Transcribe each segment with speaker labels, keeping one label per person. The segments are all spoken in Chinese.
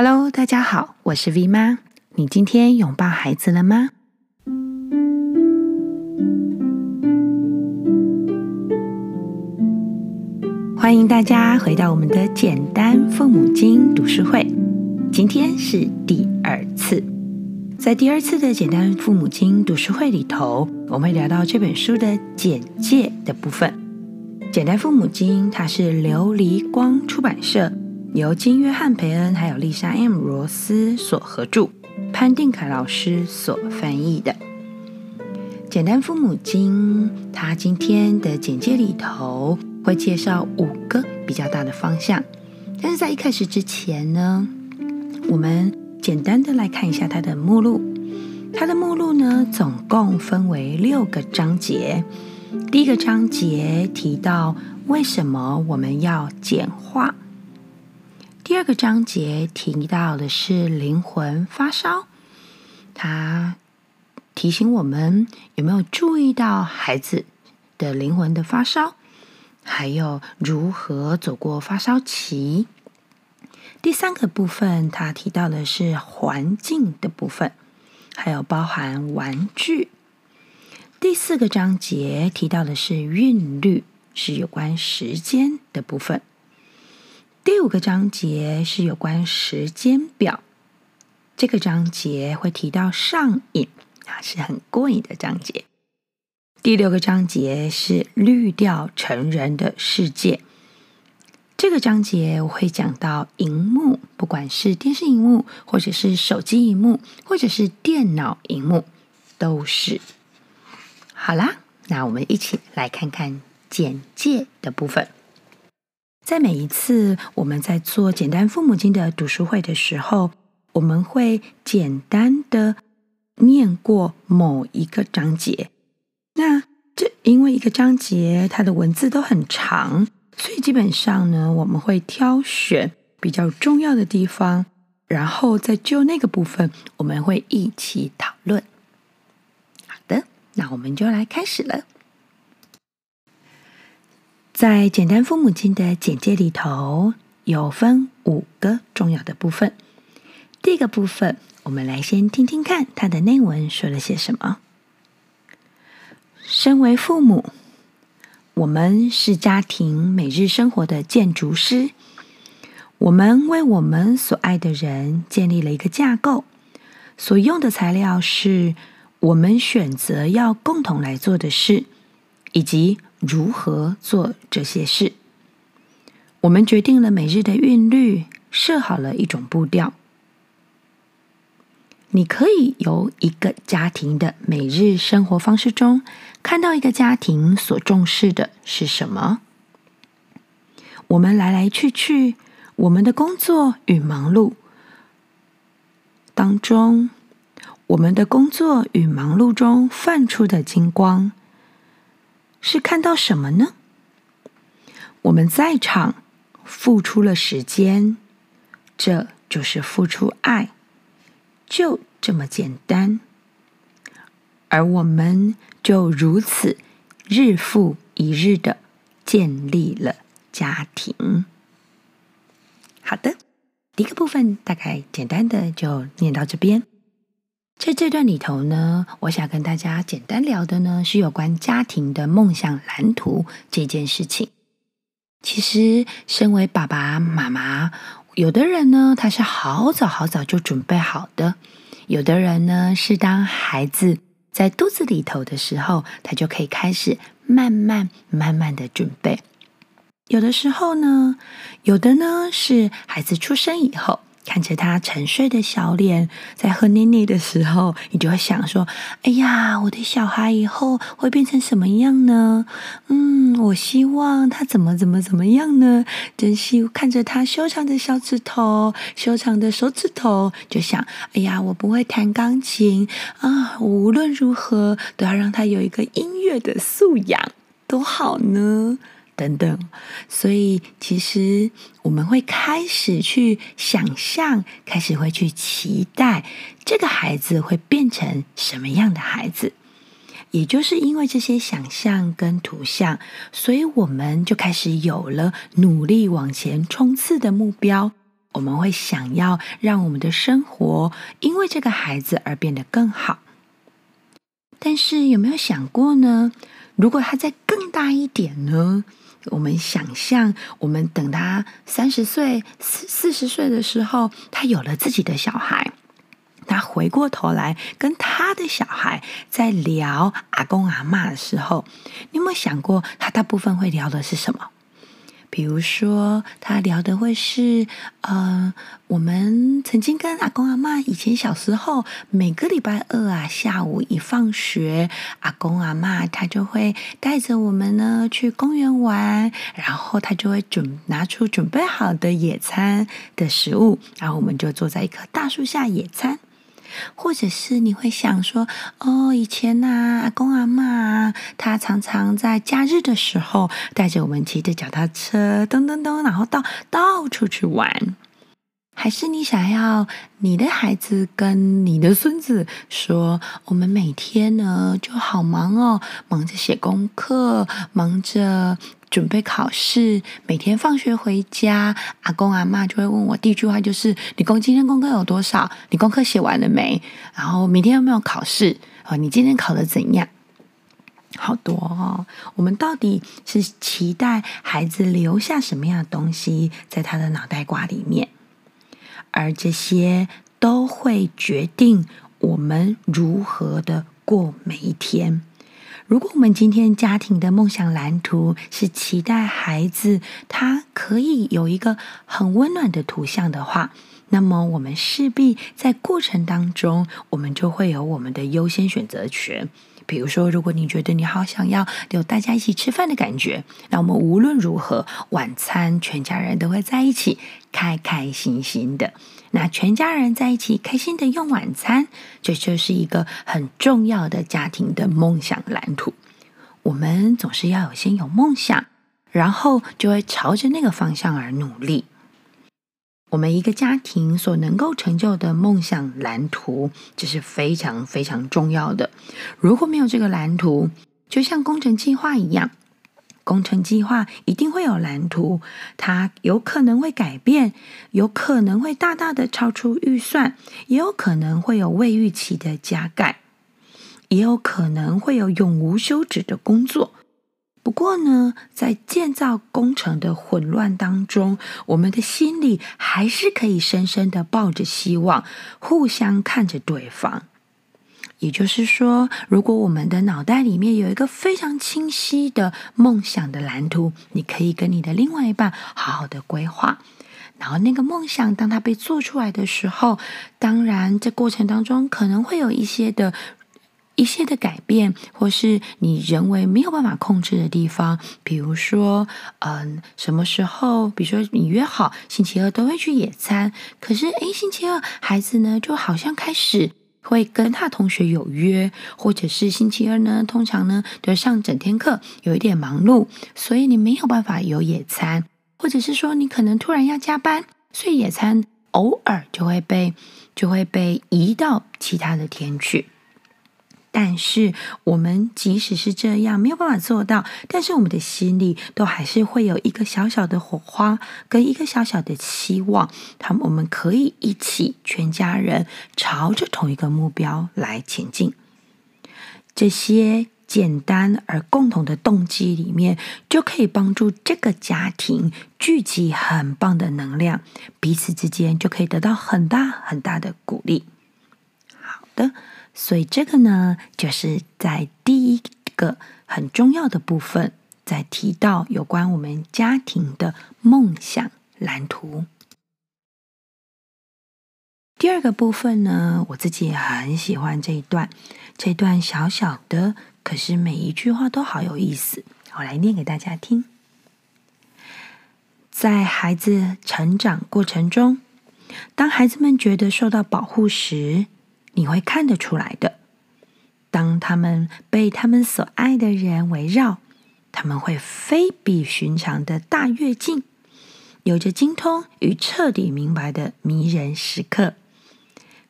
Speaker 1: Hello，大家好，我是 V 妈。你今天拥抱孩子了吗？欢迎大家回到我们的简单父母经读书会。今天是第二次，在第二次的简单父母经读书会里头，我们会聊到这本书的简介的部分。简单父母经，它是琉璃光出版社。由金约翰·培恩还有丽莎 ·M· 罗斯所合著，潘定凯老师所翻译的《简单父母经》。他今天的简介里头会介绍五个比较大的方向，但是在一开始之前呢，我们简单的来看一下它的目录。它的目录呢，总共分为六个章节。第一个章节提到为什么我们要简化。第二个章节提到的是灵魂发烧，他提醒我们有没有注意到孩子的灵魂的发烧，还有如何走过发烧期。第三个部分，他提到的是环境的部分，还有包含玩具。第四个章节提到的是韵律，是有关时间的部分。第五个章节是有关时间表，这个章节会提到上瘾啊，是很过瘾的章节。第六个章节是滤掉成人的世界，这个章节我会讲到荧幕，不管是电视荧幕，或者是手机荧幕，或者是电脑荧幕，都是。好啦，那我们一起来看看简介的部分。在每一次我们在做简单父母经的读书会的时候，我们会简单的念过某一个章节。那这因为一个章节它的文字都很长，所以基本上呢，我们会挑选比较重要的地方，然后再就那个部分，我们会一起讨论。好的，那我们就来开始了。在简单父母经的简介里头，有分五个重要的部分。第一个部分，我们来先听听看它的内文说了些什么。身为父母，我们是家庭每日生活的建筑师。我们为我们所爱的人建立了一个架构，所用的材料是我们选择要共同来做的事，以及如何做这些事？我们决定了每日的韵律，设好了一种步调。你可以由一个家庭的每日生活方式中，看到一个家庭所重视的是什么。我们来来去去，我们的工作与忙碌当中，我们的工作与忙碌中泛出的金光。是看到什么呢？我们在场付出了时间，这就是付出爱，就这么简单。而我们就如此日复一日的建立了家庭。好的，第一个部分大概简单的就念到这边。在这段里头呢，我想跟大家简单聊的呢，是有关家庭的梦想蓝图这件事情。其实，身为爸爸妈妈，有的人呢，他是好早好早就准备好的；有的人呢，是当孩子在肚子里头的时候，他就可以开始慢慢慢慢的准备；有的时候呢，有的呢，是孩子出生以后。看着他沉睡的小脸，在喝奶奶的时候，你就会想说：“哎呀，我的小孩以后会变成什么样呢？嗯，我希望他怎么怎么怎么样呢？真希看着他修长的小指头、修长的手指头，就想：哎呀，我不会弹钢琴啊！我无论如何都要让他有一个音乐的素养，多好呢！”等等，所以其实我们会开始去想象，开始会去期待这个孩子会变成什么样的孩子。也就是因为这些想象跟图像，所以我们就开始有了努力往前冲刺的目标。我们会想要让我们的生活因为这个孩子而变得更好。但是有没有想过呢？如果他再更大一点呢？我们想象，我们等他三十岁、四四十岁的时候，他有了自己的小孩。他回过头来跟他的小孩在聊阿公阿嬷的时候，你有没有想过，他大部分会聊的是什么？比如说，他聊的会是，呃，我们曾经跟阿公阿嬷以前小时候，每个礼拜二啊下午一放学，阿公阿嬷他就会带着我们呢去公园玩，然后他就会准拿出准备好的野餐的食物，然后我们就坐在一棵大树下野餐。或者是你会想说，哦，以前呐、啊，阿公阿嬷他常常在假日的时候带着我们骑着脚踏车，噔噔噔，然后到到处去玩。还是你想要你的孩子跟你的孙子说，我们每天呢就好忙哦，忙着写功课，忙着。准备考试，每天放学回家，阿公阿嬷就会问我第一句话就是：“你公今天功课有多少？你功课写完了没？然后明天有没有考试？哦，你今天考的怎样？”好多哦，我们到底是期待孩子留下什么样的东西在他的脑袋瓜里面？而这些都会决定我们如何的过每一天。如果我们今天家庭的梦想蓝图是期待孩子他可以有一个很温暖的图像的话，那么我们势必在过程当中，我们就会有我们的优先选择权。比如说，如果你觉得你好想要有大家一起吃饭的感觉，那我们无论如何，晚餐全家人都会在一起，开开心心的。那全家人在一起开心的用晚餐，这就是一个很重要的家庭的梦想蓝图。我们总是要有先有梦想，然后就会朝着那个方向而努力。我们一个家庭所能够成就的梦想蓝图，这是非常非常重要的。如果没有这个蓝图，就像工程计划一样，工程计划一定会有蓝图，它有可能会改变，有可能会大大的超出预算，也有可能会有未预期的加盖，也有可能会有永无休止的工作。不过呢，在建造工程的混乱当中，我们的心里还是可以深深的抱着希望，互相看着对方。也就是说，如果我们的脑袋里面有一个非常清晰的梦想的蓝图，你可以跟你的另外一半好好的规划。然后，那个梦想当它被做出来的时候，当然这过程当中可能会有一些的。一些的改变，或是你人为没有办法控制的地方，比如说，嗯，什么时候，比如说你约好星期二都会去野餐，可是，诶，星期二孩子呢，就好像开始会跟他同学有约，或者是星期二呢，通常呢，就上整天课，有一点忙碌，所以你没有办法有野餐，或者是说你可能突然要加班，所以野餐偶尔就会被就会被移到其他的天去。但是我们即使是这样没有办法做到，但是我们的心里都还是会有一个小小的火花，跟一个小小的期望，他们我们可以一起全家人朝着同一个目标来前进。这些简单而共同的动机里面，就可以帮助这个家庭聚集很棒的能量，彼此之间就可以得到很大很大的鼓励。好的。所以这个呢，就是在第一个很重要的部分，在提到有关我们家庭的梦想蓝图。第二个部分呢，我自己也很喜欢这一段，这段小小的，可是每一句话都好有意思。我来念给大家听。在孩子成长过程中，当孩子们觉得受到保护时，你会看得出来的。当他们被他们所爱的人围绕，他们会非比寻常的大跃进，有着精通与彻底明白的迷人时刻。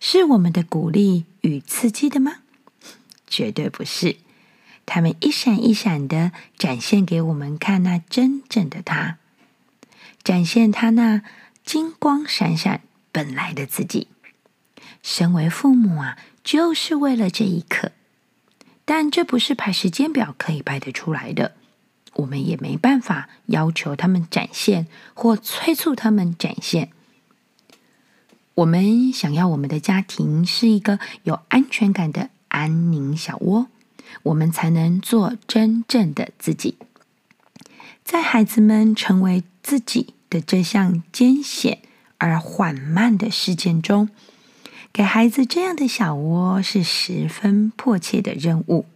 Speaker 1: 是我们的鼓励与刺激的吗？绝对不是。他们一闪一闪的展现给我们看那真正的他，展现他那金光闪闪本来的自己。身为父母啊，就是为了这一刻。但这不是排时间表可以排得出来的，我们也没办法要求他们展现或催促他们展现。我们想要我们的家庭是一个有安全感的安宁小窝，我们才能做真正的自己。在孩子们成为自己的这项艰险而缓慢的事件中，给孩子这样的小窝是十分迫切的任务。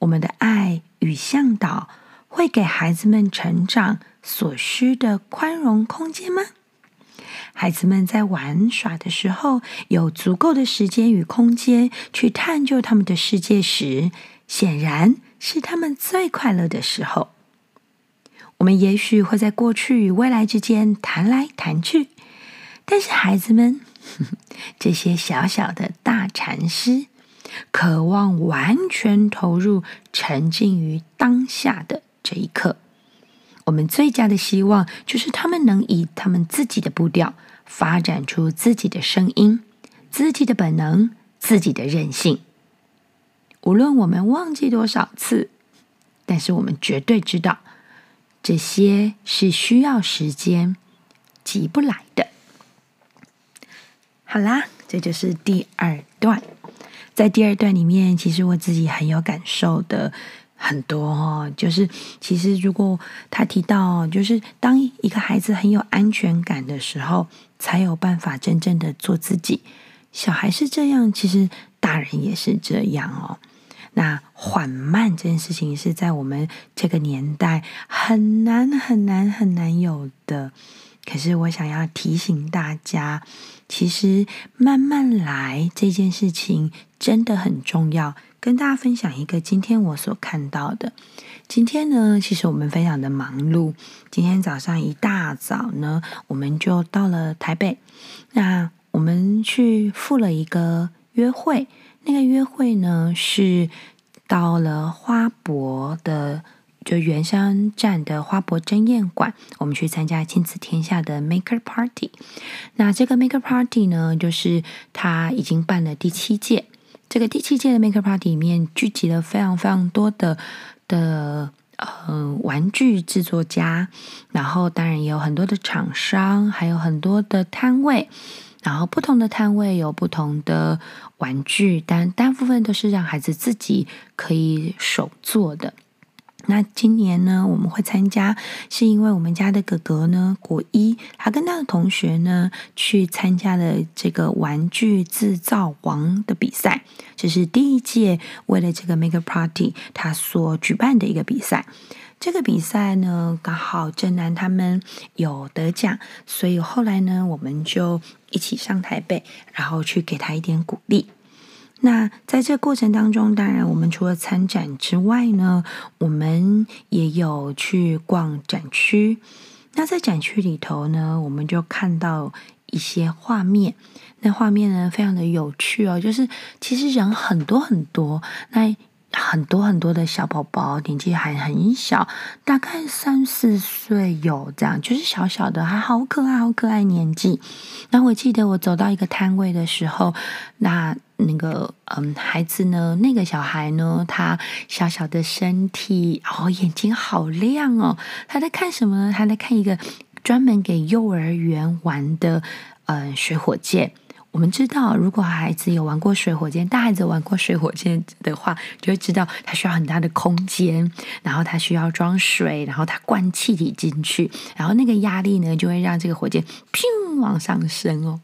Speaker 1: 我们的爱与向导会给孩子们成长所需的宽容空间吗？孩子们在玩耍的时候，有足够的时间与空间去探究他们的世界时，显然是他们最快乐的时候。我们也许会在过去与未来之间谈来谈去，但是孩子们。这些小小的大禅师，渴望完全投入、沉浸于当下的这一刻。我们最佳的希望就是他们能以他们自己的步调，发展出自己的声音、自己的本能、自己的韧性。无论我们忘记多少次，但是我们绝对知道，这些是需要时间，急不来的。好啦，这就是第二段。在第二段里面，其实我自己很有感受的很多哦。就是其实如果他提到，就是当一个孩子很有安全感的时候，才有办法真正的做自己。小孩是这样，其实大人也是这样哦。那缓慢这件事情是在我们这个年代很难很难很难有的。可是我想要提醒大家，其实慢慢来这件事情真的很重要。跟大家分享一个今天我所看到的。今天呢，其实我们非常的忙碌。今天早上一大早呢，我们就到了台北。那我们去赴了一个约会，那个约会呢是到了花博的。就圆山站的花博争艳馆，我们去参加亲子天下的 Maker Party。那这个 Maker Party 呢，就是他已经办了第七届。这个第七届的 Maker Party 里面聚集了非常非常多的的呃玩具制作家，然后当然也有很多的厂商，还有很多的摊位。然后不同的摊位有不同的玩具，但大部分都是让孩子自己可以手做的。那今年呢，我们会参加，是因为我们家的哥哥呢，国一，他跟他的同学呢，去参加了这个玩具制造王的比赛，这是第一届为了这个 Maker Party 他所举办的一个比赛。这个比赛呢，刚好正南他们有得奖，所以后来呢，我们就一起上台北，然后去给他一点鼓励。那在这过程当中，当然我们除了参展之外呢，我们也有去逛展区。那在展区里头呢，我们就看到一些画面。那画面呢，非常的有趣哦，就是其实人很多很多。那很多很多的小宝宝，年纪还很小，大概三四岁有这样，就是小小的，还好可爱，好可爱年纪。那我记得我走到一个摊位的时候，那那个嗯，孩子呢，那个小孩呢，他小小的身体，哦，眼睛好亮哦，他在看什么呢？他在看一个专门给幼儿园玩的嗯水火箭。我们知道，如果孩子有玩过水火箭，大孩子玩过水火箭的话，就会知道它需要很大的空间，然后它需要装水，然后它灌气体进去，然后那个压力呢，就会让这个火箭砰往上升哦。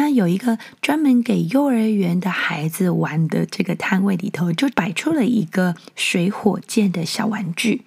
Speaker 1: 那有一个专门给幼儿园的孩子玩的这个摊位里头，就摆出了一个水火箭的小玩具。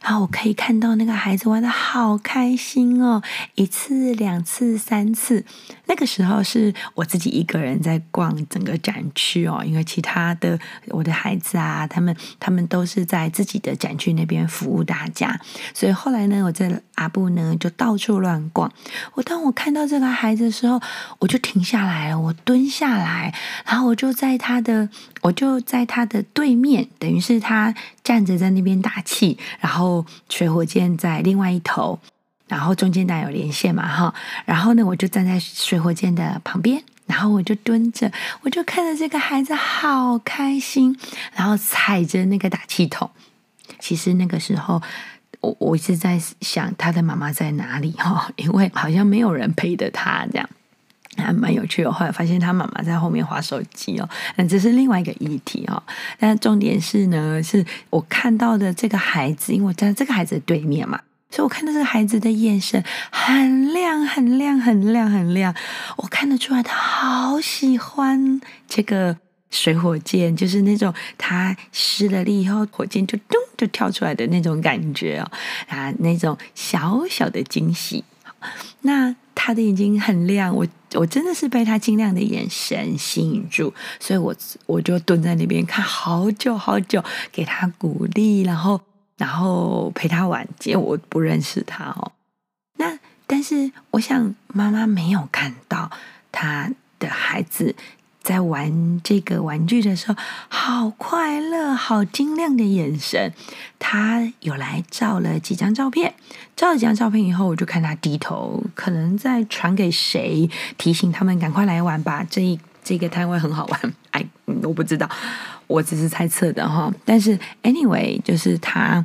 Speaker 1: 然后我可以看到那个孩子玩的好开心哦，一次、两次、三次。那个时候是我自己一个人在逛整个展区哦，因为其他的我的孩子啊，他们他们都是在自己的展区那边服务大家。所以后来呢，我在阿布呢就到处乱逛。我当我看到这个孩子的时候，我就停下来了，我蹲下来，然后我就在他的，我就在他的对面，等于是他站着在那边打气，然后水火箭在另外一头。然后中间当然有连线嘛，哈，然后呢，我就站在水火箭的旁边，然后我就蹲着，我就看着这个孩子好开心，然后踩着那个打气筒。其实那个时候，我我一直在想他的妈妈在哪里哈，因为好像没有人陪着他这样。还蛮有趣的，后来发现他妈妈在后面划手机哦，那这是另外一个议题哦。但重点是呢，是我看到的这个孩子，因为我在这个孩子的对面嘛，所以我看到这个孩子的眼神很亮、很亮、很亮、很亮。我看得出来，他好喜欢这个水火箭，就是那种他施了力以后，火箭就咚就跳出来的那种感觉哦，啊，那种小小的惊喜。那他的眼睛很亮，我。我真的是被他晶亮的眼神吸引住，所以我我就蹲在那边看好久好久，给他鼓励，然后然后陪他玩，因为我不认识他哦。那但是我想妈妈没有看到他的孩子。在玩这个玩具的时候，好快乐，好晶亮的眼神。他有来照了几张照片，照了几张照片以后，我就看他低头，可能在传给谁，提醒他们赶快来玩吧。这一这个摊位很好玩，哎，我不知道，我只是猜测的哈。但是 anyway，就是他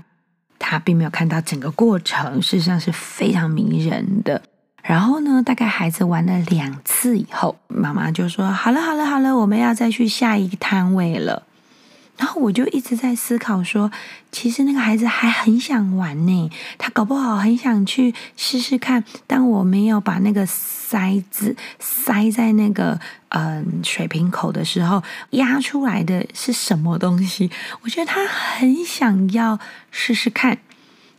Speaker 1: 他并没有看到整个过程，事实上是非常迷人的。然后呢，大概孩子玩了两次以后，妈妈就说：“好了，好了，好了，我们要再去下一个摊位了。”然后我就一直在思考说，其实那个孩子还很想玩呢，他搞不好很想去试试看。当我没有把那个塞子塞在那个嗯水瓶口的时候，压出来的是什么东西？我觉得他很想要试试看。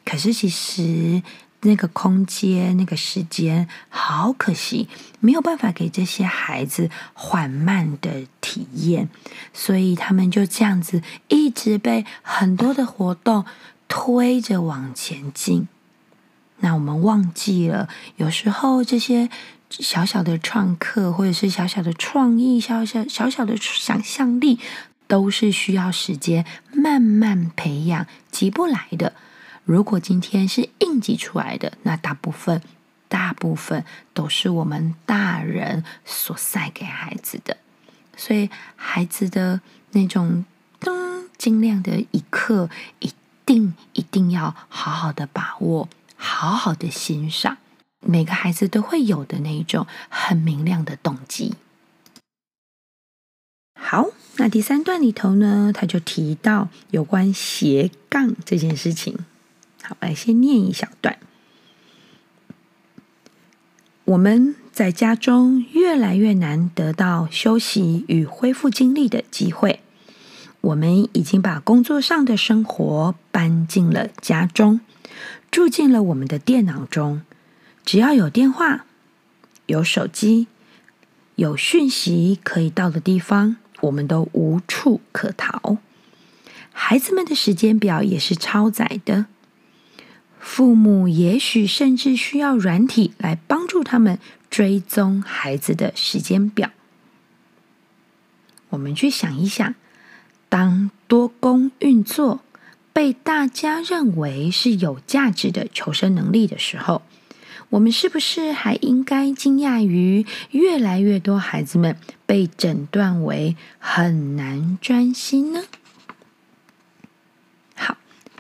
Speaker 1: 可是其实。那个空间，那个时间，好可惜，没有办法给这些孩子缓慢的体验，所以他们就这样子一直被很多的活动推着往前进。那我们忘记了，有时候这些小小的创客，或者是小小的创意，小小小小的想象力，都是需要时间慢慢培养，急不来的。如果今天是应急出来的，那大部分、大部分都是我们大人所塞给孩子的，所以孩子的那种噔晶亮的一刻，一定一定要好好的把握，好好的欣赏。每个孩子都会有的那一种很明亮的动机。好，那第三段里头呢，他就提到有关斜杠这件事情。好，来先念一小段。我们在家中越来越难得到休息与恢复精力的机会。我们已经把工作上的生活搬进了家中，住进了我们的电脑中。只要有电话、有手机、有讯息可以到的地方，我们都无处可逃。孩子们的时间表也是超载的。父母也许甚至需要软体来帮助他们追踪孩子的时间表。我们去想一想，当多工运作被大家认为是有价值的求生能力的时候，我们是不是还应该惊讶于越来越多孩子们被诊断为很难专心呢？好，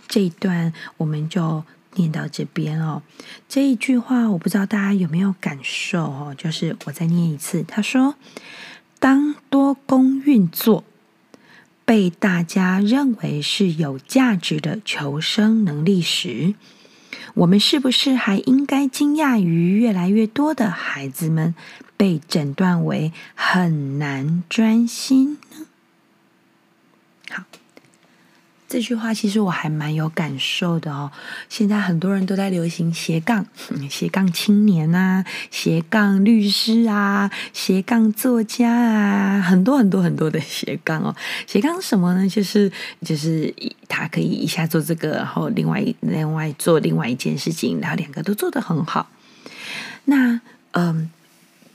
Speaker 1: 这一段我们就。念到这边哦，这一句话我不知道大家有没有感受哦，就是我再念一次。他说：“当多工运作被大家认为是有价值的求生能力时，我们是不是还应该惊讶于越来越多的孩子们被诊断为很难专心呢？”这句话其实我还蛮有感受的哦。现在很多人都在流行斜杠，斜杠青年啊，斜杠律师啊，斜杠作家啊，很多很多很多的斜杠哦。斜杠什么呢？就是就是他可以一下做这个，然后另外另外做另外一件事情，然后两个都做得很好。那嗯，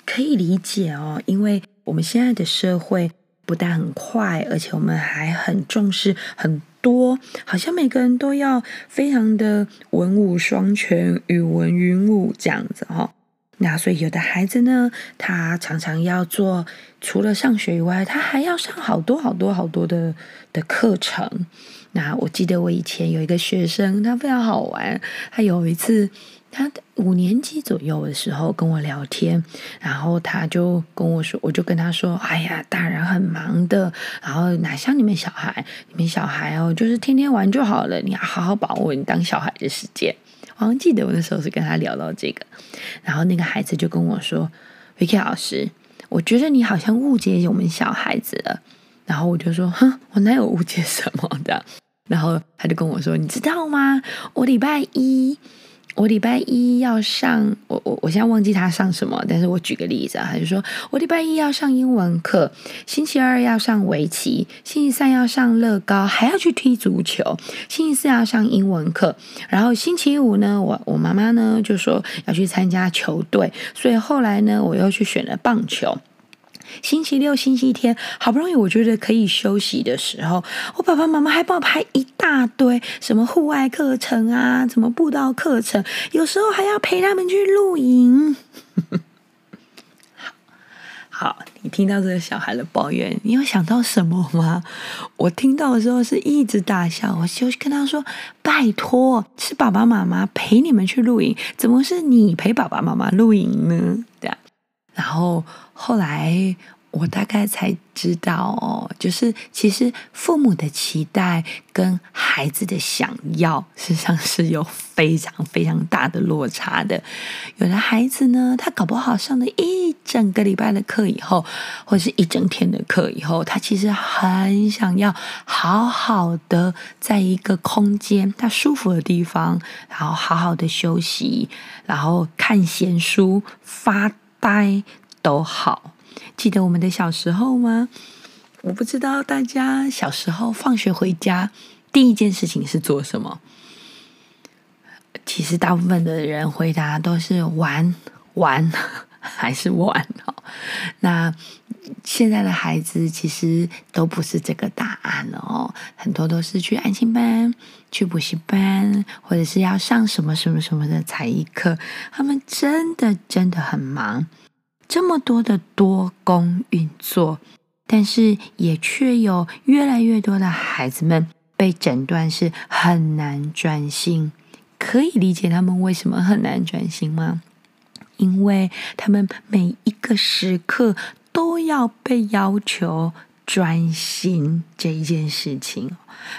Speaker 1: 可以理解哦，因为我们现在的社会不但很快，而且我们还很重视很。多，好像每个人都要非常的文武双全、语文云武这样子哈。那所以有的孩子呢，他常常要做，除了上学以外，他还要上好多好多好多的的课程。那我记得我以前有一个学生，他非常好玩。他有一次，他五年级左右的时候跟我聊天，然后他就跟我说，我就跟他说：“哎呀，大人很忙的，然后哪像你们小孩，你们小孩哦，就是天天玩就好了，你要好好把握你当小孩的时间。”我好像记得我那时候是跟他聊到这个，然后那个孩子就跟我说：“Vicky 老师，我觉得你好像误解我们小孩子了。”然后我就说：“哼，我哪有误解什么的？”然后他就跟我说：“你知道吗？我礼拜一，我礼拜一要上，我我我现在忘记他上什么，但是我举个例子啊，他就说我礼拜一要上英文课，星期二要上围棋，星期三要上乐高，还要去踢足球，星期四要上英文课，然后星期五呢，我我妈妈呢就说要去参加球队，所以后来呢，我又去选了棒球。”星期六、星期天，好不容易我觉得可以休息的时候，我爸爸妈妈还帮我排一大堆什么户外课程啊，什么步道课程，有时候还要陪他们去露营。好，你听到这个小孩的抱怨，你有想到什么吗？我听到的时候是一直大笑，我就跟他说：“拜托，是爸爸妈妈陪你们去露营，怎么是你陪爸爸妈妈露营呢？”对啊。然后后来我大概才知道哦，就是其实父母的期待跟孩子的想要，实际上是有非常非常大的落差的。有的孩子呢，他搞不好上了一整个礼拜的课以后，或者是一整天的课以后，他其实很想要好好的在一个空间，他舒服的地方，然后好好的休息，然后看闲书，发。呆都好，记得我们的小时候吗？我不知道大家小时候放学回家第一件事情是做什么。其实大部分的人回答都是玩玩 还是玩哦。那现在的孩子其实都不是这个答案哦，很多都是去安心班、去补习班，或者是要上什么什么什么的才艺课。他们真的真的很忙，这么多的多工运作，但是也却有越来越多的孩子们被诊断是很难专心。可以理解他们为什么很难专心吗？因为他们每一个时刻都要被要求专心这一件事情，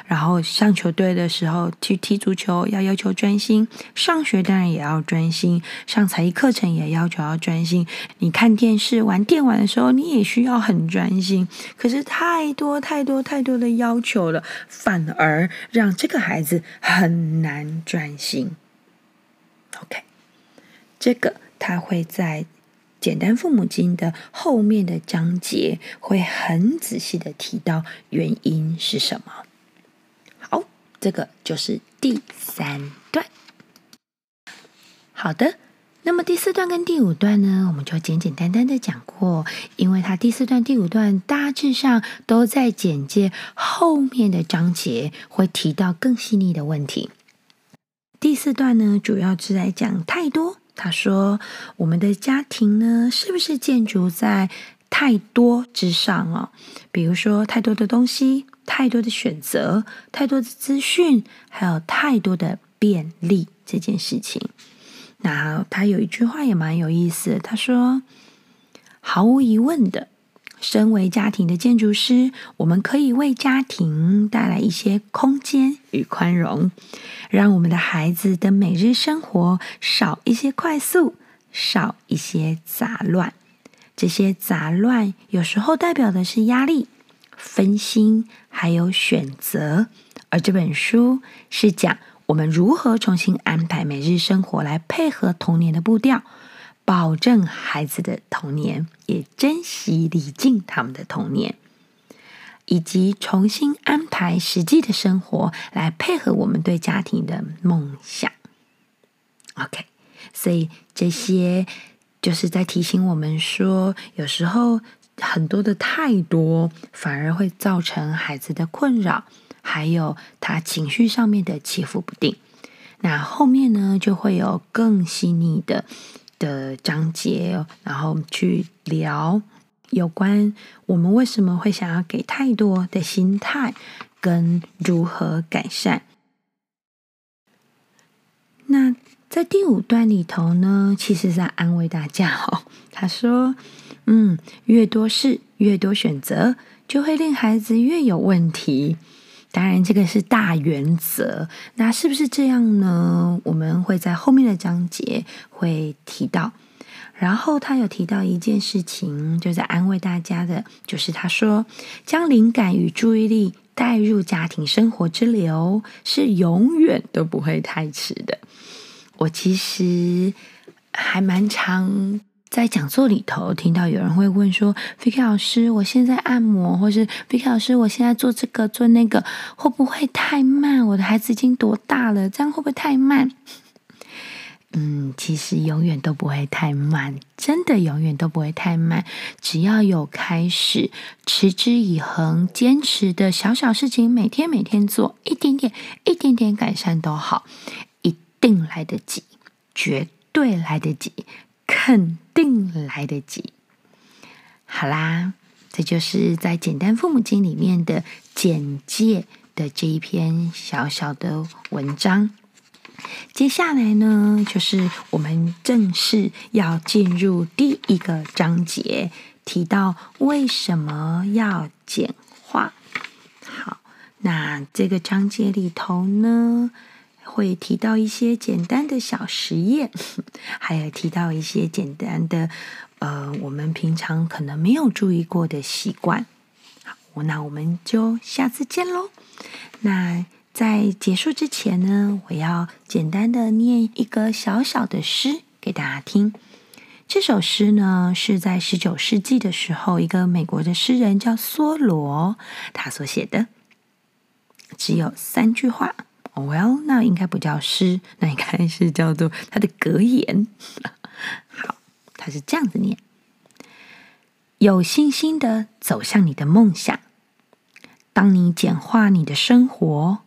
Speaker 1: 然后上球队的时候去踢足球要要求专心，上学当然也要专心，上才艺课程也要求要专心。你看电视玩电玩的时候，你也需要很专心。可是太多太多太多的要求了，反而让这个孩子很难专心。OK，这个。他会在《简单父母经》的后面的章节，会很仔细的提到原因是什么。好，这个就是第三段。好的，那么第四段跟第五段呢，我们就简简单单的讲过，因为它第四段、第五段大致上都在简介后面的章节，会提到更细腻的问题。第四段呢，主要是来讲太多。他说：“我们的家庭呢，是不是建筑在太多之上哦？比如说，太多的东西，太多的选择，太多的资讯，还有太多的便利这件事情。那他有一句话也蛮有意思，他说：‘毫无疑问的。’”身为家庭的建筑师，我们可以为家庭带来一些空间与宽容，让我们的孩子的每日生活少一些快速，少一些杂乱。这些杂乱有时候代表的是压力、分心，还有选择。而这本书是讲我们如何重新安排每日生活，来配合童年的步调。保证孩子的童年，也珍惜礼敬他们的童年，以及重新安排实际的生活来配合我们对家庭的梦想。OK，所以这些就是在提醒我们说，有时候很多的太多反而会造成孩子的困扰。还有他情绪上面的起伏不定。那后面呢，就会有更细腻的的章节，然后去聊有关我们为什么会想要给太多的心态，跟如何改善。那在第五段里头呢，其实在安慰大家哦。他说：“嗯，越多事，越多选择，就会令孩子越有问题。”当然，这个是大原则。那是不是这样呢？我们会在后面的章节会提到。然后他有提到一件事情，就在安慰大家的，就是他说，将灵感与注意力带入家庭生活之流，是永远都不会太迟的。我其实还蛮常。在讲座里头，听到有人会问说：“Vicky 老师，我现在按摩，或是 Vicky 老师，我现在做这个做那个，会不会太慢？我的孩子已经多大了？这样会不会太慢？”嗯，其实永远都不会太慢，真的永远都不会太慢。只要有开始，持之以恒，坚持的小小事情，每天每天做一点点，一点点改善都好，一定来得及，绝对来得及。肯定来得及。好啦，这就是在《简单父母经》里面的简介的这一篇小小的文章。接下来呢，就是我们正式要进入第一个章节，提到为什么要简化。好，那这个章节里头呢，会提到一些简单的小实验，还有提到一些简单的，呃，我们平常可能没有注意过的习惯。好，那我们就下次见喽。那在结束之前呢，我要简单的念一个小小的诗给大家听。这首诗呢，是在十九世纪的时候，一个美国的诗人叫梭罗，他所写的，只有三句话。Well，那应该不叫诗，那应该是叫做他的格言。好，他是这样子念：有信心的走向你的梦想。当你简化你的生活，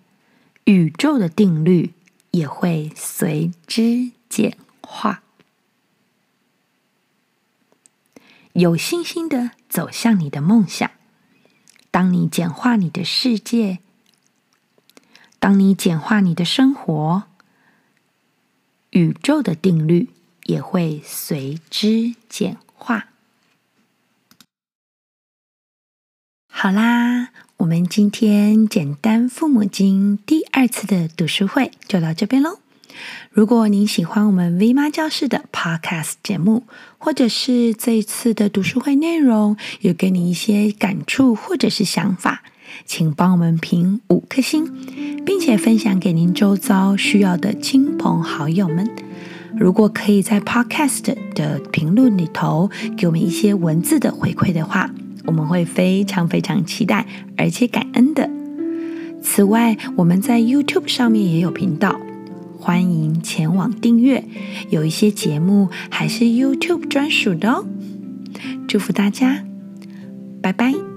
Speaker 1: 宇宙的定律也会随之简化。有信心的走向你的梦想。当你简化你的世界。当你简化你的生活，宇宙的定律也会随之简化。好啦，我们今天简单父母经第二次的读书会就到这边喽。如果您喜欢我们 V 妈教室的 Podcast 节目，或者是这一次的读书会内容有给你一些感触或者是想法，请帮我们评五颗星，并且分享给您周遭需要的亲朋好友们。如果可以在 Podcast 的评论里头给我们一些文字的回馈的话，我们会非常非常期待，而且感恩的。此外，我们在 YouTube 上面也有频道，欢迎前往订阅。有一些节目还是 YouTube 专属的哦。祝福大家，拜拜。